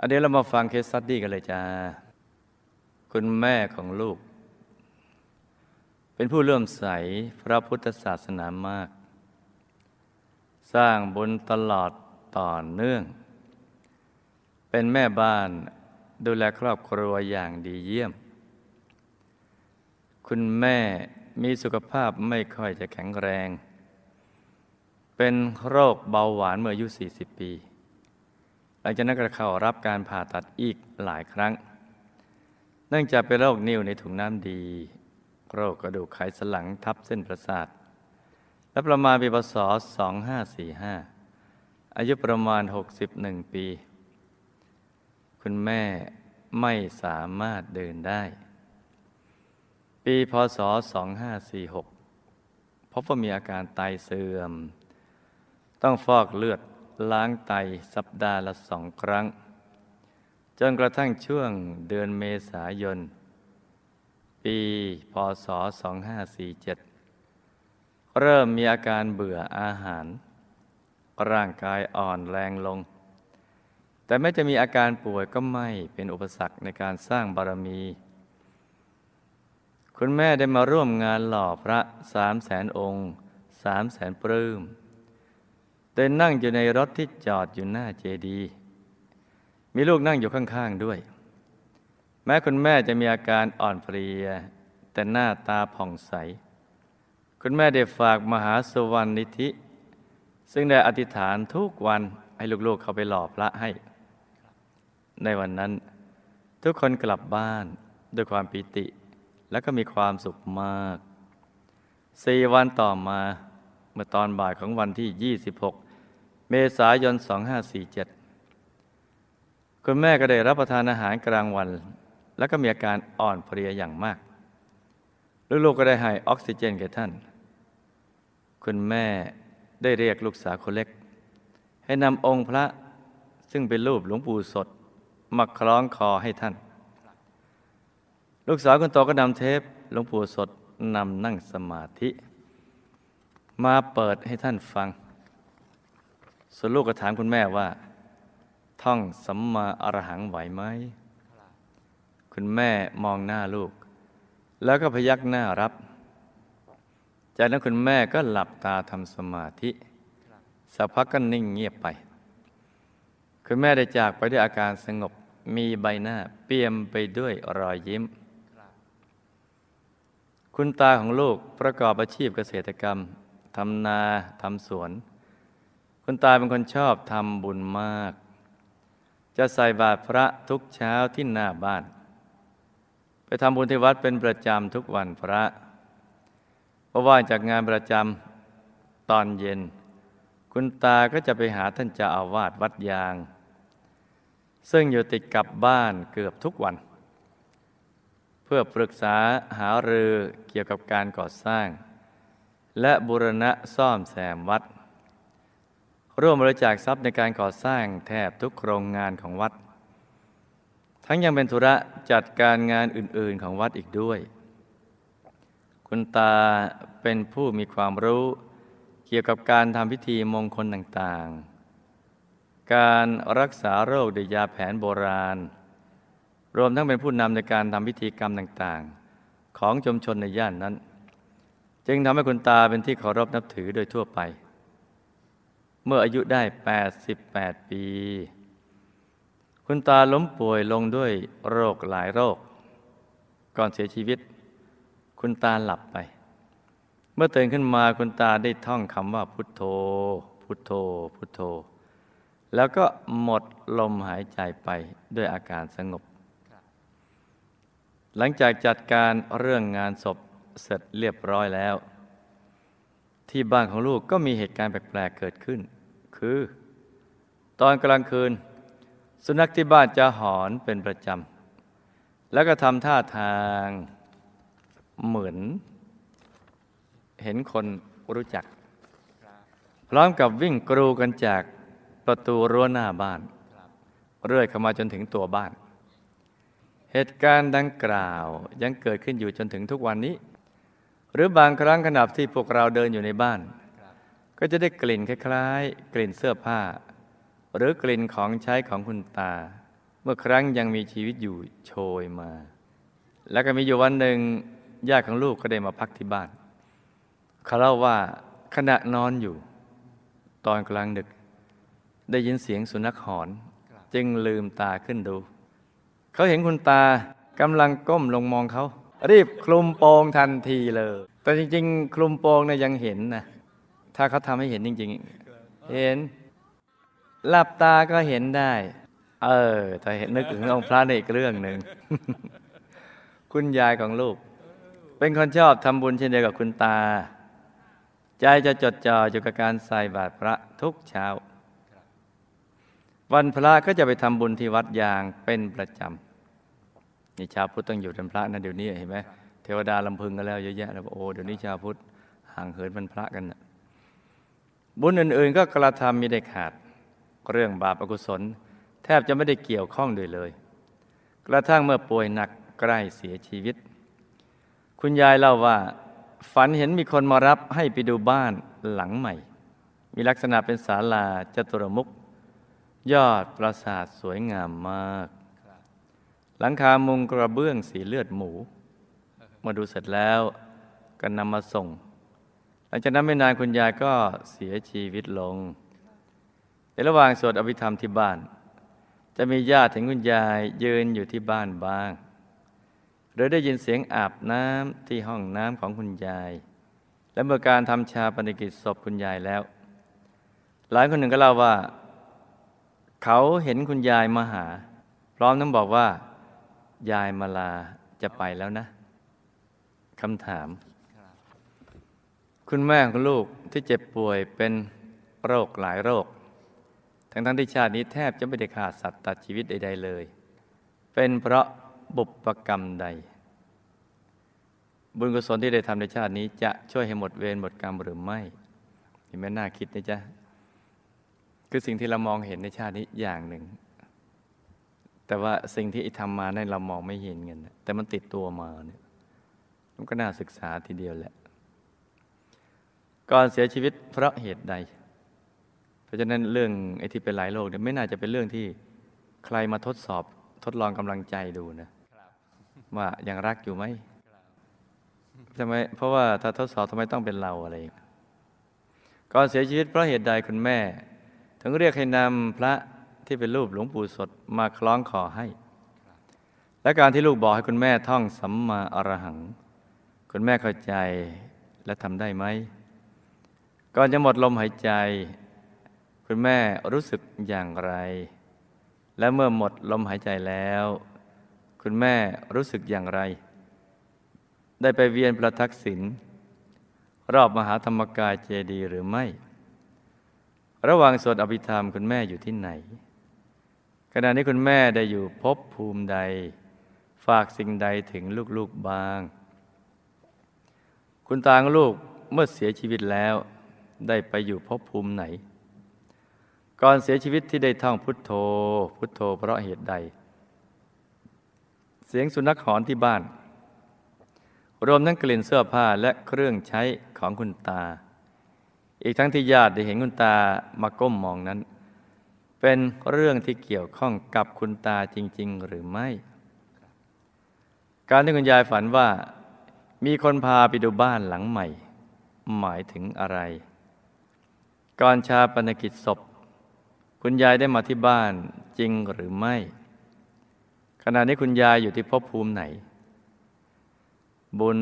อันเดี๋ยวเรามาฟัง case study กันเลยจ้า คุณแม่ของลูก เป็นผู้เลื่อมใสพระพุทธศาสนามาก สร้างบุญตลอดต่อเนื่อง เป็นแม่บ้านดูแลครอบครัวอย่างดีเยี่ยม คุณแม่มีสุขภาพไม่ค่อยจะแข็งแรง เป็นโรคเบาหวานเมื่ออายุ 40 ปี หลังจากนั้นก็เข้ารับการผ่าตัดอีกหลายครั้ง เนื่องจากเป็นโรคนิ่วในถุงน้ำดี โรคกระดูกไขสันหลังทับเส้นประสาท และประมาณปีพศ 2545 อายุประมาณ 61 ปี คุณแม่ไม่สามารถเดินได้ ปีพศ 2546 พบว่ามีอาการไตเสื่อม ต้องฟอกเลือด ล้างไตสัปดาห์ละสองครั้ง จนกระทั่งช่วงเดือนเมษายน ปีพศ 2547 เริ่มมีอาการเบื่ออาหาร ร่างกายอ่อนแรงลง แต่แม้จะมีอาการป่วยก็ไม่เป็นอุปสรรคในการสร้างบารมี คุณแม่ได้มาร่วมงานหล่อพระสามแสนองค์สามแสนปลื้ม โดยนั่งอยู่ในรถที่จอดอยู่หน้าเจดีย์มีลูกนั่งอยู่ข้างๆด้วย แม้คุณแม่จะมีอาการอ่อนเพลีย แต่หน้าตาผ่องใส คุณแม่ได้ฝากมหาสวรรณนิธิ ซึ่งได้อธิษฐานทุกวันให้ลูกๆเขาไปหล่อพระให้ ในวันนั้น ทุกคนกลับบ้านด้วยความปิติ และก็มีความสุขมากสี่วันต่อมาเมื่อตอนบ่ายของวันที่ 26 เมษายน 2547 คุณแม่ก็ได้รับประทานอาหารกลางวัน แล้วก็มีอาการอ่อนเพลียอย่างมาก ลูกๆก็ได้ให้ออกซิเจนแก่ท่าน คุณแม่ได้เรียกลูกสาวคนเล็ก ให้นำองค์พระซึ่งเป็นรูปหลวงปู่สดมาคล้องคอให้ท่าน ลูกสาวคนโตก็นำเทปหลวงปู่สดนำนั่งสมาธิ มาเปิดให้ท่านฟัง ส่วนลูกก็ถามคุณแม่ว่า ท่องสัมมาอรหังไหวไหม คุณแม่มองหน้าลูก แล้วก็พยักหน้ารับ จากนั้นคุณแม่ก็หลับตาทำสมาธิสักพักก็นิ่งเงียบไป คุณแม่ได้จากไปด้วยอาการสงบมีใบหน้าเปี่ยมไปด้วยรอยยิ้ม คุณตาของลูกประกอบอาชีพเกษตรกรรมทำนาทำสวน คุณตาเป็นคนชอบทำบุญมาก จะใส่บาตรพระทุกเช้าที่หน้าบ้าน ไปทำบุญที่วัดเป็นประจำทุกวันพระ เพราะว่าจากงานประจำตอนเย็น คุณตาก็จะไปหาท่านเจ้าอาวาสวัดยาง ซึ่งอยู่ติดกับบ้านเกือบทุกวัน เพื่อปรึกษาหารือเกี่ยวกับการก่อสร้าง และบูรณะซ่อมแซมวัด ร่วมบริจาคทรัพย์ในการก่อสร้างแทบทุกโครงงานของวัด ทั้งยังเป็นธุระจัดการงานอื่น ๆของวัดอีกด้วย คุณตาเป็นผู้มีความรู้เกี่ยวกับการทำพิธีมงคลต่างๆ การรักษาโรคด้วยยาแผนโบราณ รวมทั้งเป็นผู้นำในการทำพิธีกรรมต่างๆ ของชุมชนในย่านนั้น จึงทำให้คุณตาเป็นที่เคารพนับถือโดยทั่วไป เมื่ออายุได้ 88 ปี คุณตาล้มป่วยลงด้วยโรคหลายโรค ก่อนเสียชีวิต คุณตาหลับไป เมื่อตื่นขึ้นมาคุณตาได้ท่องคำว่าพุทโธ พุทโธ พุทโธ แล้วก็หมดลมหายใจไปด้วยอาการสงบ หลังจากจัดการเรื่องงานศพเสร็จเรียบร้อยแล้ว ที่บ้านของลูกก็มีเหตุการณ์แปลกๆเกิดขึ้น คือ ตอนกลางคืน สุนัขที่บ้านจะหอนเป็นประจำ แล้วก็ทำท่าทางเหมือน เห็นคนรู้จัก พร้อมกับวิ่งกรูกันจากประตูรั้วหน้าบ้าน เรื่อยเข้ามาจนถึงตัวบ้าน เหตุการณ์ดังกล่าวยังเกิดขึ้นอยู่จนถึงทุกวันนี้ หรือบางครั้งขณะที่พวกเราเดินอยู่ในบ้าน ก็จะได้กลิ่นคล้ายๆ กลิ่นเสื้อผ้า หรือกลิ่นของใช้ของคุณตา เมื่อครั้งยังมีชีวิตอยู่โชยมา แล้วก็มีอยู่วันหนึ่งญาติของลูกก็ได้มาพักที่บ้าน เขาเล่าว่าขณะนอนอยู่ ตอนกลางดึก ได้ยินเสียงสุนัขหอน จึงลืมตาขึ้นดู เขาเห็นคุณตากำลังก้มลงมองเขา รีบคลุมโปงทันทีเลย แต่จริง ๆ คลุมโปงเนี่ยยังเห็นนะถ้าเขาทำให้เห็นจริง ๆ เห็นหลับตาก็เห็นได้ เออแต่เห็นนึกถึงองค์พระในอีกเรื่องหนึ่งคุณยายของลูก เป็นคนชอบทำบุญเช่นเดียวกับคุณตา ใจจะจดจ่ออยู่กับการใส่บาตรพระทุกเช้า วันพระก็จะไปทำบุญที่วัดยางเป็นประจำ นี่ชาวพุทธต้องอยู่เป็นพระนะเดี๋ยวนี้เห็นไหมเทวดาลำพึงกันแล้วเยอะแยะแล้วโอ้เดี๋ยวนี้ชาวพุทธห่างเหินเป็นพระกันนะบุญอื่น ๆ ก็กระทำมีได้ขาด เรื่องบาปอกุศล แทบจะไม่ได้เกี่ยวข้องด้วยเลย กระทั่งเมื่อป่วยหนักใกล้เสียชีวิต คุณยายเล่าว่า ฝันเห็นมีคนมารับให้ไปดูบ้านหลังใหม่ มีลักษณะเป็นศาลาจตุรมุขยอดปราสาทสวยงามมาก หลังคามุงกระเบื้องสีเลือดหมู มาดูเสร็จแล้วก็นำมาส่ง หลังจากนั้นไม่นานคุณยายก็เสียชีวิตลง ในระหว่างสวดอภิธรรมที่บ้าน จะมีญาติถึงคุณยายยืนอยู่ที่บ้านบ้างหรือได้ยินเสียงอาบน้ำที่ห้องน้ำของคุณยาย และเมื่อการทำชาปนกิจศพคุณยายแล้ว หลายคนหนึ่งก็เล่าว่า เขาเห็นคุณยายมาหา พร้อมทั้งบอกว่า ยายมาลาจะไปแล้วนะคำถาม คุณแม่ของลูกที่เจ็บป่วยเป็นโรคหลายโรค ทั้งทั้งที่ชาตินี้แทบจะไม่ได้ขาดสัตว์ตัดชีวิตใด ๆ เลย เป็นเพราะบุพกรรมใด บุญกุศลที่ได้ทำในชาตินี้ จะช่วยให้หมดเวรหมดกรรมหรือไม่เห็นไหมน่าคิดนะจ๊ะคือสิ่งที่เรามองเห็นในชาตินี้อย่างหนึ่ง แต่ว่าสิ่งที่ทำมาในเรามองไม่เห็นกันนะแต่มันติดตัวมาเนี่ยมันก็น่าศึกษาทีเดียวแหละ ก่อนเสียชีวิตเพราะเหตุใด เพราะฉะนั้นเรื่องไอ้ที่เป็นหลายโรคเนี่ยไม่น่าจะเป็นเรื่องที่ใครมาทดสอบทดลองกำลังใจดูนะว่ายังรักอยู่ไหมทำไมเพราะว่าถ้าทดสอบทำไมต้องเป็นเราอะไรก่อนเสียชีวิตเพราะเหตุใดคุณแม่ ถึงเรียกให้นำพระ ที่เป็นรูปหลวงปู่สดมาคล้องคอให้ และการที่ลูกบอกให้คุณแม่ท่องสัมมาอรหัง คุณแม่เข้าใจและทำได้ไหมก่อนจะหมดลมหายใจ คุณแม่รู้สึกอย่างไร และเมื่อหมดลมหายใจแล้ว คุณแม่รู้สึกอย่างไร ได้ไปเวียนประทักษิณรอบมหาธรรมกายเจดีหรือไม่ ระหว่างสวดอภิธรรมคุณแม่อยู่ที่ไหน ณะนี้คุณแม่ได้อยู่ภพภูมิใด ฝากสิ่งใดถึงลูกๆบ้าง คุณตาของลูกเมื่อเสียชีวิตแล้ว ได้ไปอยู่ภพภูมิไหน ก่อนเสียชีวิตที่ได้ท่องพุทโธ พุทโธเพราะเหตุใด เสียงสุนัขหอนที่บ้าน รวมทั้งกลิ่นเสื้อผ้าและเครื่องใช้ของคุณตา อีกทั้งที่ญาติได้เห็นคุณตามาก้มมองนั้น เป็นเรื่องที่เกี่ยวข้องกับคุณตาจริง ๆ หรือไม่ การที่คุณยายฝันว่า มีคนพาไปดูบ้านหลังใหม่ หมายถึงอะไร ก่อนชาปนกิจศพ คุณยายได้มาที่บ้านจริงหรือไม่ ขณะนี้คุณยายอยู่ที่ภพภูมิไหน บุญ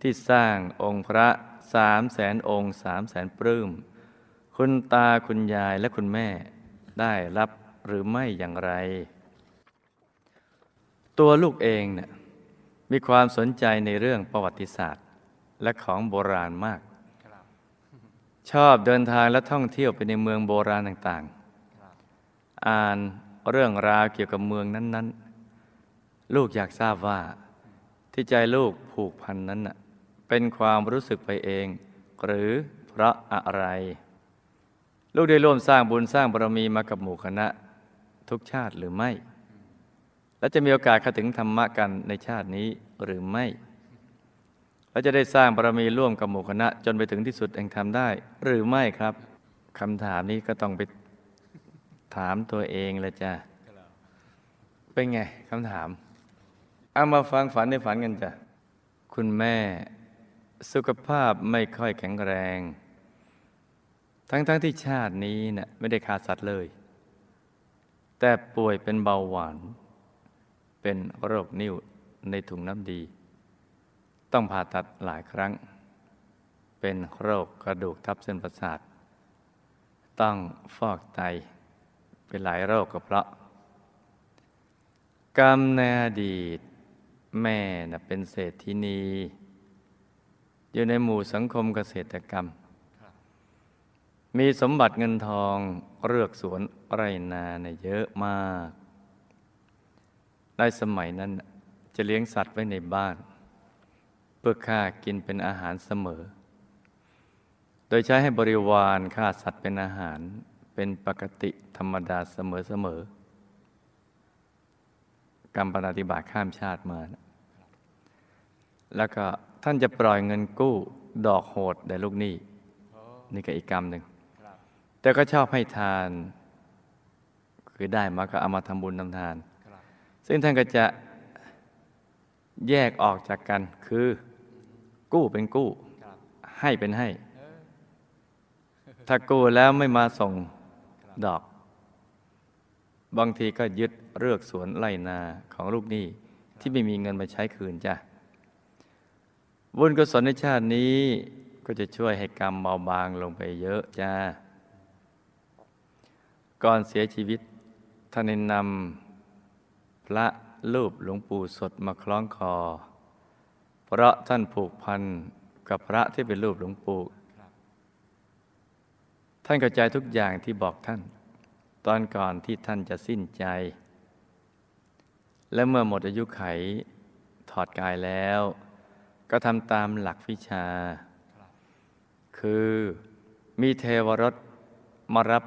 ที่สร้างองค์พระสามแสนองค์สามแสนปลื้ม คุณตาคุณยายและคุณแม่ ได้รับหรือไม่อย่างไร ตัวลูกเองเนี่ยมีความสนใจในเรื่องประวัติศาสตร์ และของโบราณมาก ชอบเดินทางและท่องเที่ยวไปในเมืองโบราณต่างๆ อ่านเรื่องราวเกี่ยวกับเมืองนั้น ๆ ลูกอยากทราบว่า ที่ใจลูกผูกพันนั้นน่ะเป็นความรู้สึกไปเอง หรือเพราะอะไร ลูกได้ร่วมสร้างบุญสร้างบารมีมากับหมู่คณะทุกชาติหรือไม่ และจะมีโอกาสเข้าถึงธรรมะกันในชาตินี้หรือไม่ และจะได้สร้างบารมีร่วมกับหมู่คณะ จนไปถึงที่สุดแห่งธรรมได้ หรือไม่ครับคำถามนี้ก็ต้องไปถามตัวเองละจ้ะเป็นไงคำถาม เอามาฟังฝันในฝันกันจ้ะ คุณแม่สุขภาพไม่ค่อยแข็งแรง ทั้งๆทที่ชาตินี้นะ่ะไม่ได้ขาดสัตว์เลย แต่ป่วยเป็นเบาหวาน เป็นโรคนิ่วในถุงน้ำดี ต้องผ่าตัดหลายครั้ง เป็นโรคกระดูกทับเส้นประสาท ต้องฟอกไต เป็นหลายโรคก็เพราะ กรรมในอดีต แม่นะเป็นเศรษฐินี อยู่ในหมู่สังคมเกษตรกรรม มีสมบัติเงินทองเลือกสวนไรนาเนยเยอะมาก ในสมัยนั้นจะเลี้ยงสัตว์ไว้ในบ้าน เพื่อฆ่ากินเป็นอาหารเสมอ โดยใช้ให้บริวารฆ่าสัตว์เป็นอาหารเป็นปกติธรรมดาเสมอเสมอกรรมปฏิบัติข้ามชาติมานะแล้วก็ท่านจะปล่อยเงินกู้ดอกโหดแด่ลูกหนี้นี่ก็อีกกรรมหนึ่ง แต่ก็ชอบให้ทาน คือได้มาก็เอามาทำบุญทำทาน ซึ่งท่านก็จะแยกออกจากกัน คือ กู้เป็นกู้ ให้เป็นให้ ถ้ากู้แล้วไม่มาส่งดอก บางทีก็ยึดเลือกสวนไร่นาของลูกหนี้ที่ไม่มีเงินมาใช้คืนจ้ะบุญกุศลในชาตินี้ก็จะช่วยให้กรรมเบาบางลงไปเยอะจ้า ก่อนเสียชีวิตท่านนำพระรูปหลวงปู่สดมาคล้องคอ เพราะท่านผูกพันกับพระที่เป็นรูปหลวงปู่ท่านเข้าใจทุกอย่างที่บอกท่าน ตอนก่อนที่ท่านจะสิ้นใจ และเมื่อหมดอายุไขถอดกายแล้ว ก็ทำตามหลักวิชา คือมีเทวรสมารับ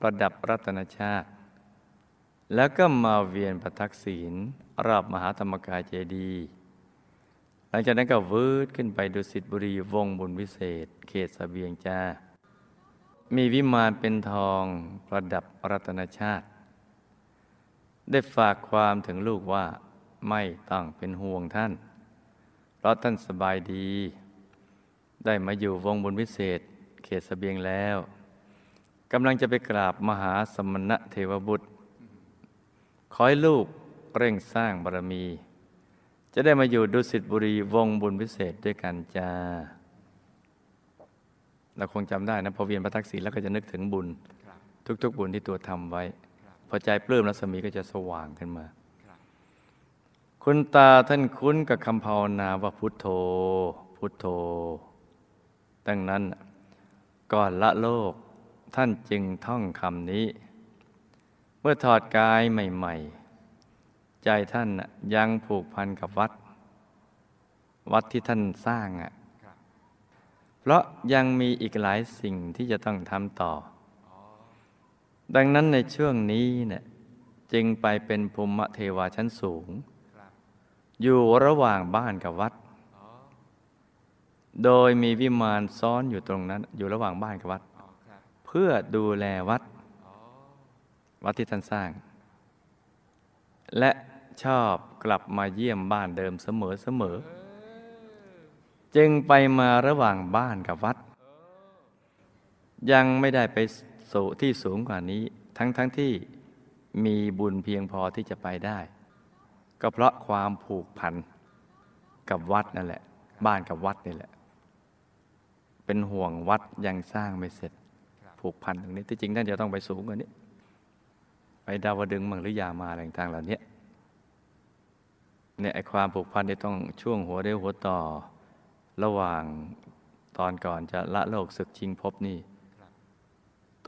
ประดับรัตนชาติ แล้วก็มาเวียนประทักษิณรอบมหาธรรมกายเจดีย์หลังจากนั้นก็วืดขึ้นไปดุสิตบุรีวงบุญวิเศษ เขตสเสบียงจ้า มีวิมานเป็นทองประดับรัตนชาติ ได้ฝากความถึงลูกว่าไม่ต้องเป็นห่วงท่าน เพราะท่านสบายดี ได้มาอยู่วงบุญวิเศษ เขตสเสบียงแล้ว กำลังจะไปกราบมหาสมณะเทวบุตรขอให้ลูกเร่งสร้างบารมี จะได้มาอยู่ดุสิตบุรีวงบุญวิเศษด้วยกันจ้าเราคงจำได้นะพอเวียนพระทักษิณแล้วก็จะนึกถึงบุญ ทุก ๆ บุญที่ตัวทำไว้ พอใจปลื้มรัศมีก็จะสว่างขึ้นมา คุณตาท่านคุ้นกับคำภาวนาว่าพุทโธ พุทโธดังนั้นก่อนละโลก ท่านจึงท่องคำนี้ เมื่อถอดกายใหม่ๆ ใจท่านยังผูกพันกับวัด วัดที่ท่านสร้างอะเพราะยังมีอีกหลายสิ่งที่จะต้องทำต่อ ดังนั้นในช่วงนี้เนี่ยจึงไปเป็นภูมิเทวาชั้นสูง อยู่ระหว่างบ้านกับวัด โดยมีวิมานซ้อนอยู่ตรงนั้น อยู่ระหว่างบ้านกับวัด เพื่อดูแลวัด วัดที่ท่านสร้าง และชอบกลับมาเยี่ยมบ้านเดิมเสมอเสมอ จึงไปมาระหว่างบ้านกับวัด ยังไม่ได้ไปสู่ที่สูงกว่านี้ ทั้งทั้งที่มีบุญเพียงพอที่จะไปได้ ก็เพราะความผูกพันกับวัดนั่นแหละ บ้านกับวัดนี่แหละ เป็นห่วงวัดยังสร้างไม่เสร็จ ผูกพันตรงนี้ที่จริงท่านจะต้องไปสูงกว่านี้ ไปดาวดึงมังหรือยามาอะไรต่างๆเหล่านี้เนี่ยไอความผูกพันนี่ต้องช่วงหัวเรียวหัวต่อ ระหว่างตอนก่อนจะละโลกศึกชิงภพนี่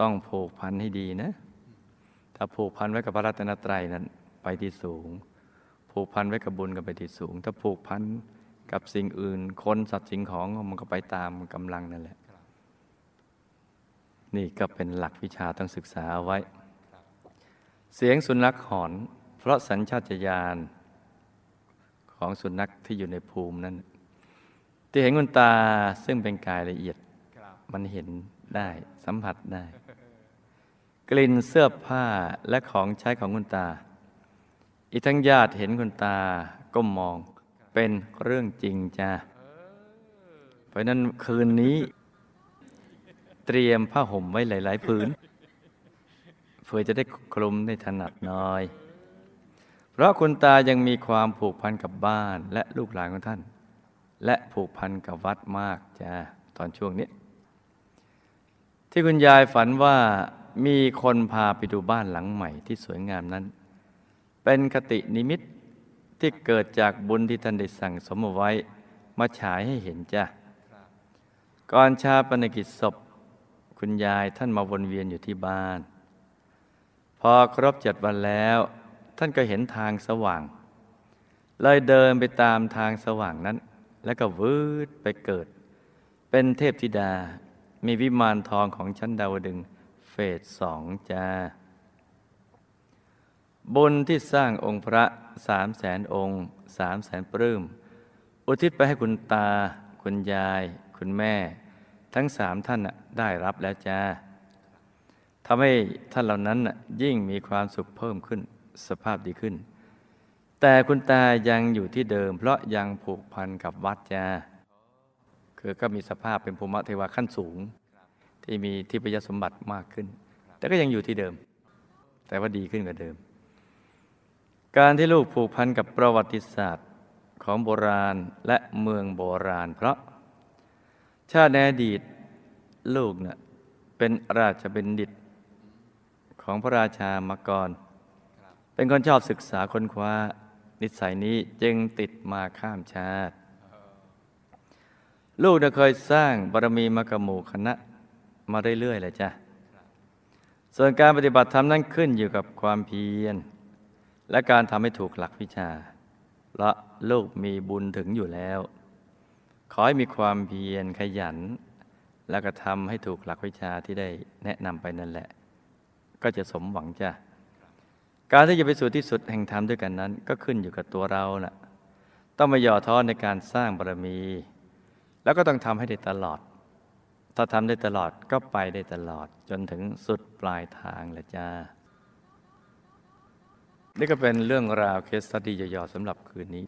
ต้องผูกพันให้ดีนะ ถ้าผูกพันไว้กับพระรัตนตรัยนั้นไปที่สูง ผูกพันไว้กับบุญก็ไปที่สูง ถ้าผูกพันกับสิ่งอื่น คนสัตว์สิ่งของมันก็ไปตามกำลังนั่นแหละ นี่ก็เป็นหลักวิชาต้องศึกษาไว้ เสียงสุนัขหอน เพราะสัญชาตญาณของสุนัขที่อยู่ในภูมินั้นที่เห็นคุณตาซึ่งเป็นกายละเอียดมันเห็นได้สัมผัสได้ กลิ่นเสื้อผ้าและของใช้ของคุณตา อีกทั้งญาติเห็นคุณตาก็มองเป็นเรื่องจริงจ้าเพราะนั้นคืนนี้ เตรียมผ้าห่มไว้หลาย ๆ ผืนเพื่อจะได้คลุมได้ถนัดน้อย เพราะคุณตายังมีความผูกพันกับบ้านและลูกหลานของท่าน และผูกพันกับวัดมากจ้าตอนช่วงนี้ ที่คุณยายฝันว่ามีคนพาไปดูบ้านหลังใหม่ที่สวยงามนั้น เป็นคตินิมิตที่เกิดจากบุญที่ท่านได้สั่งสมเอาไว้ มาฉายให้เห็นจ้ะ ก่อนชาปนกิจศพ คุณยายท่านมาวนเวียนอยู่ที่บ้าน พอครบเจ็ดวันแล้ว ท่านก็เห็นทางสว่าง เลยเดินไปตามทางสว่างนั้น แล้วก็วืดไปเกิด เป็นเทพธิดา มีวิมานทองของชั้นดาวดึงเฟสสองจาบุญที่สร้างองค์พระสามแสนองค์สามแสนปลื้ม อุทิศไปให้คุณตา คุณยาย คุณแม่ ทั้งสามท่านได้รับแล้วจ้าทำให้ท่านเหล่านั้นยิ่งมีความสุขเพิ่มขึ้นสภาพดีขึ้น แต่คุณตายังอยู่ที่เดิม เพราะยังผูกพันกับวัดจ้าคือก็มีสภาพเป็นภูมิเทวาขั้นสูง ที่มีทิพยสมบัติมากขึ้น แต่ก็ยังอยู่ที่เดิม แต่ว่าดีขึ้นกว่าเดิม การที่ลูกผูกพันกับประวัติศาสตร์ของโบราณและเมืองโบราณ เพราะ ชาติในอดีตลูกเนะ่ะเป็นราชบัณฑิต ของพระราชามาก่อน เป็นคนชอบศึกษาค้นคว้า นิสัยนี้จึงติดมาข้ามชาติ ลูกเคยสร้างบารมีมากบหมู่คณะมาเรื่อยๆเลยจ้ะ ส่วนการปฏิบัติธรรมนั้นขึ้นอยู่กับความเพียร และการทำให้ถูกหลักวิชาเพราะลูกมีบุญถึงอยู่แล้ว ขอให้มีความเพียรขยัน แล้วก็ทำให้ถูกหลักวิชาที่ได้แนะนำไปนั่นแหละ ก็จะสมหวังจ้ะการที่จะไปสู่ที่สุดแห่งธรรมด้วยกันนั้น ก็ขึ้นอยู่กับตัวเราน่ะต้องไม่ย่อท้อในการสร้างบารมี แล้วก็ต้องทำให้ได้ตลอด ถ้าทำได้ตลอดก็ไปได้ตลอดจนถึงสุดปลายทางแหละจ้านี่ก็เป็นเรื่องราวเคสสตดี้ย่อๆสำหรับคืนนี้